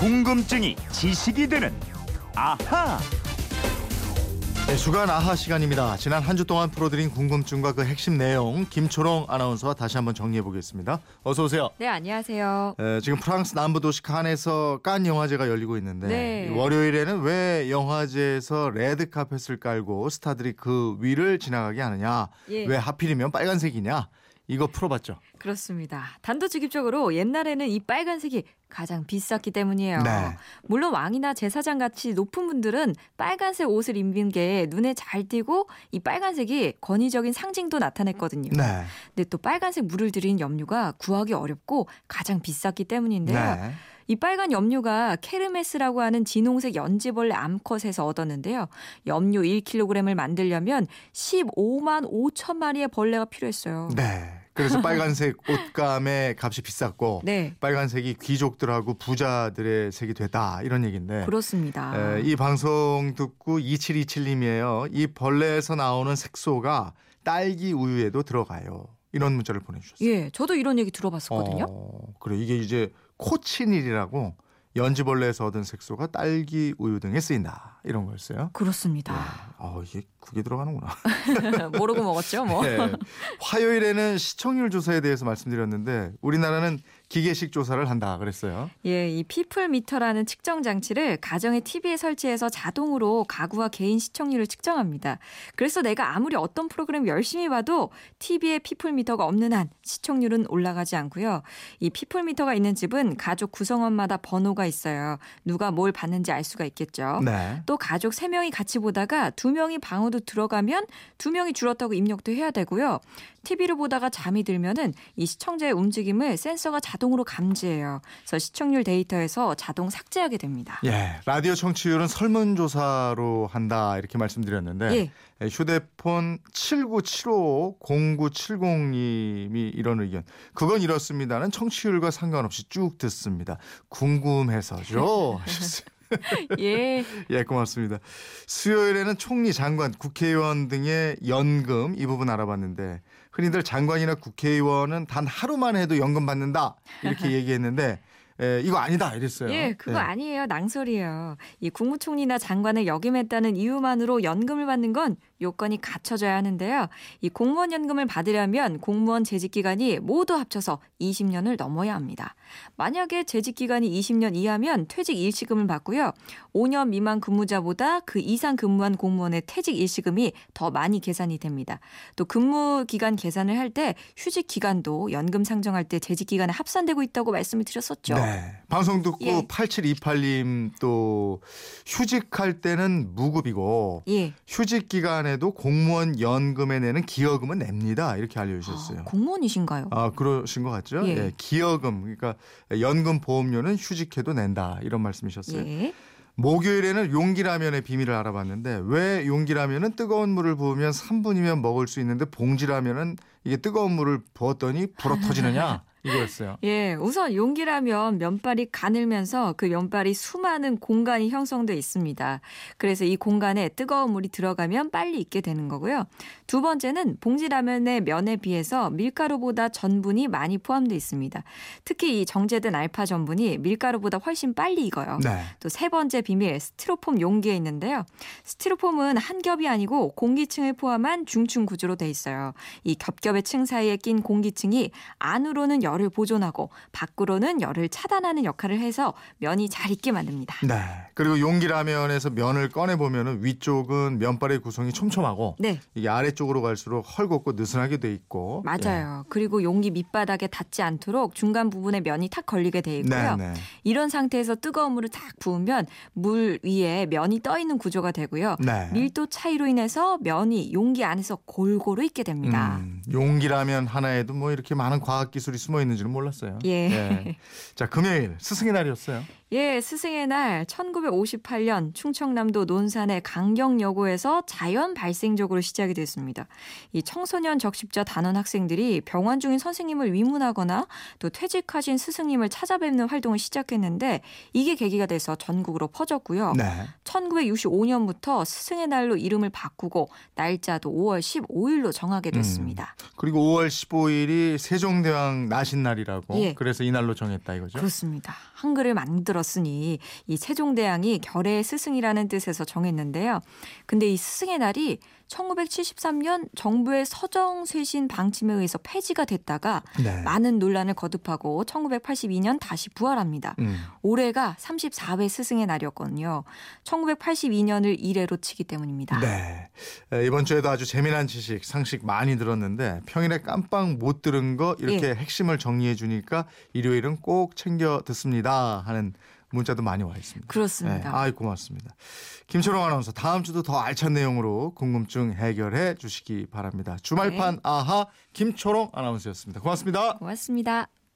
궁금증이 지식이 되는 아하. 네, 주간 아하 시간입니다. 지난 한 주 동안 풀어드린 궁금증과 그 핵심 내용 김초롱 아나운서와 다시 한번 정리해 보겠습니다. 어서 오세요. 네, 안녕하세요. 에, 지금 프랑스 남부 도시 칸에서 깐 영화제가 열리고 있는데 네. 이 월요일에는 왜 영화제에서 레드 카펫을 깔고 스타들이 그 위를 지나가게 하느냐? 예. 왜 하필이면 빨간색이냐? 이거 풀어봤죠. 그렇습니다. 단도직입적으로 옛날에는 이 빨간색이 가장 비쌌기 때문이에요. 네. 물론 왕이나 제사장 같이 높은 분들은 빨간색 옷을 입는 게 눈에 잘 띄고 이 빨간색이 권위적인 상징도 나타냈거든요. 네. 근데 또 빨간색 물을 들인 염료가 구하기 어렵고 가장 비쌌기 때문인데요. 네. 이 빨간 염료가 케르메스라고 하는 진홍색 연지벌레 암컷에서 얻었는데요. 염료 1kg을 만들려면 15만 5천 마리의 벌레가 필요했어요. 네. 그래서 빨간색 옷감의 값이 비쌌고 네. 빨간색이 귀족들하고 부자들의 색이 됐다 이런 얘기인데 그렇습니다. 에, 이 방송 듣고 2727님이에요. 이 벌레에서 나오는 색소가 딸기 우유에도 들어가요. 이런 문자를 보내주셨어요. 예, 저도 이런 얘기 들어봤었거든요. 어, 그래 이게 이제 코치닐이라고 연지벌레에서 얻은 색소가 딸기 우유 등에 쓰인다 이런 거였어요. 그렇습니다. 아 이게 그게 들어가는구나. 모르고 먹었죠, 뭐. 네. 화요일에는 시청률 조사에 대해서 말씀드렸는데 우리나라는 기계식 조사를 한다 그랬어요. 예, 이 people meter라는 측정 장치를 가정의 TV에 설치해서 자동으로 가구와 개인 시청률을 측정합니다. 그래서 내가 아무리 어떤 프로그램 열심히 봐도 TV에 people meter가 없는 한 시청률은 올라가지 않고요. 이 people meter가 있는 집은 가족 구성원마다 번호가 있어요. 누가 뭘 봤는지 알 수가 있겠죠. 네. 또 가족 3명이 같이 보다가 2명이 방 으로 들어가면 2명이 줄었다고 입력도 해야 되고요. TV를 보다가 잠이 들면은 이 시청자의 움직임을 센서가 자동으로 감지해요. 그래서 시청률 데이터에서 자동 삭제하게 됩니다. 예, 라디오 청취율은 설문조사로 한다 이렇게 말씀드렸는데 예. 예, 휴대폰 7975 0970님이 이런 의견. 그건 이렇습니다는 청취율과 상관없이 쭉 듣습니다. 궁금해서죠. 예. 예, 고맙습니다. 수요일에는 총리, 장관, 국회의원 등의 연금 이 부분 알아봤는데 흔히들 장관이나 국회의원은 단 하루만 해도 연금 받는다 이렇게 얘기했는데 에, 이거 아니다 이랬어요. 예, 그거 예. 아니에요. 낭설이에요. 이 국무총리나 장관을 역임했다는 이유만으로 연금을 받는 건 요건이 갖춰져야 하는데요. 이 공무원 연금을 받으려면 공무원 재직 기간이 모두 합쳐서 20년을 넘어야 합니다. 만약에 재직 기간이 20년 이하면 퇴직 일시금을 받고요. 5년 미만 근무자보다 그 이상 근무한 공무원의 퇴직 일시금이 더 많이 계산이 됩니다. 또 근무 기간 계산을 할 때 휴직 기간도 연금 상정할 때 재직 기간에 합산되고 있다고 말씀을 드렸었죠. 네. 방송 듣고 예. 8728님 또 휴직할 때는 무급이고 예. 휴직 기간에 도 공무원 연금에 내는 기여금은 냅니다. 이렇게 알려주셨어요. 아, 공무원이신가요? 아, 그러신 것 같죠? 예. 기여금, 그러니까 연금 보험료는 휴직해도 낸다. 이런 말씀이셨어요. 예. 목요일에는 용기라면의 비밀을 알아봤는데 왜 용기라면은 뜨거운 물을 부으면 3분이면 먹을 수 있는데 봉지라면은 이게 뜨거운 물을 부었더니 불어 터지느냐 이거였어요. 예, 우선 용기라면 면발이 가늘면서 그 면발이 수많은 공간이 형성돼 있습니다. 그래서 이 공간에 뜨거운 물이 들어가면 빨리 익게 되는 거고요. 두 번째는 봉지라면의 면에 비해서 밀가루보다 전분이 많이 포함되어 있습니다. 특히 이 정제된 알파 전분이 밀가루보다 훨씬 빨리 익어요. 네. 또세 번째 비밀 스티로폼 용기에 있는데요. 스티로폼은 한 겹이 아니고 공기층을 포함한 중층 구조로 돼 있어요. 이 겹겹의 층 사이에 낀 공기층이 안으로는 열을 보존하고 밖으로는 열을 차단하는 역할을 해서 면이 잘 익게 만듭니다. 네. 그리고 용기라면에서 면을 꺼내 보면은 위쪽은 면발의 구성이 촘촘하고 네, 이게 아래쪽으로 갈수록 헐겁고 느슨하게 돼 있고. 맞아요. 그리고 용기 밑바닥에 닿지 않도록 중간 부분에 면이 탁 걸리게 돼 예. 있고요. 네, 네. 이런 상태에서 뜨거운 물을 탁 부으면 물 위에 면이 떠 있는 구조가 되고요. 네. 밀도 차이로 인해서 면이 용기 안에서 골고루 익게 됩니다. 음, 용기라면 하나에도 뭐 이렇게 많은 과학 기술이 숨어 있는지는 몰랐어요. 예. 자, 금요일 스승의 날이었어요. 예, 스승의 날 1958년 충청남도 논산의 강경여고에서 자연 발생적으로 시작이 됐습니다. 이 청소년 적십자 단원 학생들이 병원 중인 선생님을 위문하거나 또 퇴직하신 스승님을 찾아뵙는 활동을 시작했는데 이게 계기가 돼서 전국으로 퍼졌고요. 네. 1965년부터 스승의 날로 이름을 바꾸고 날짜도 5월 15일로 정하게 됐습니다. 그리고 5월 15일이 세종대왕 하신 날이라고. 예. 그래서 이날로 정했다 이거죠. 그렇습니다. 한글을 만들었으니 이 세종대왕이 결의 스승이라는 뜻에서 정했는데요. 근데 이 스승의 날이 1973년 정부의 서정 쇄신 방침에 의해서 폐지가 됐다가 네. 많은 논란을 거듭하고 1982년 다시 부활합니다. 음. 올해가 34회 스승의 날이었거든요. 1982년을 이래로 치기 때문입니다. 네. 에, 이번 주에도 아주 재미난 지식, 상식 많이 들었는데 평일에 깜빡 못 들은 거 이렇게 예. 핵심을 정리해 주니까 일요일은 꼭 챙겨 듣습니다 하는 문자도 많이 와 있습니다. 그렇습니다. 네, 아이 고맙습니다. 김초롱 아나운서 다음 주도 더 알찬 내용으로 궁금증 해결해 주시기 바랍니다. 주말판 네. 아하 김초롱 아나운서였습니다. 고맙습니다. 고맙습니다.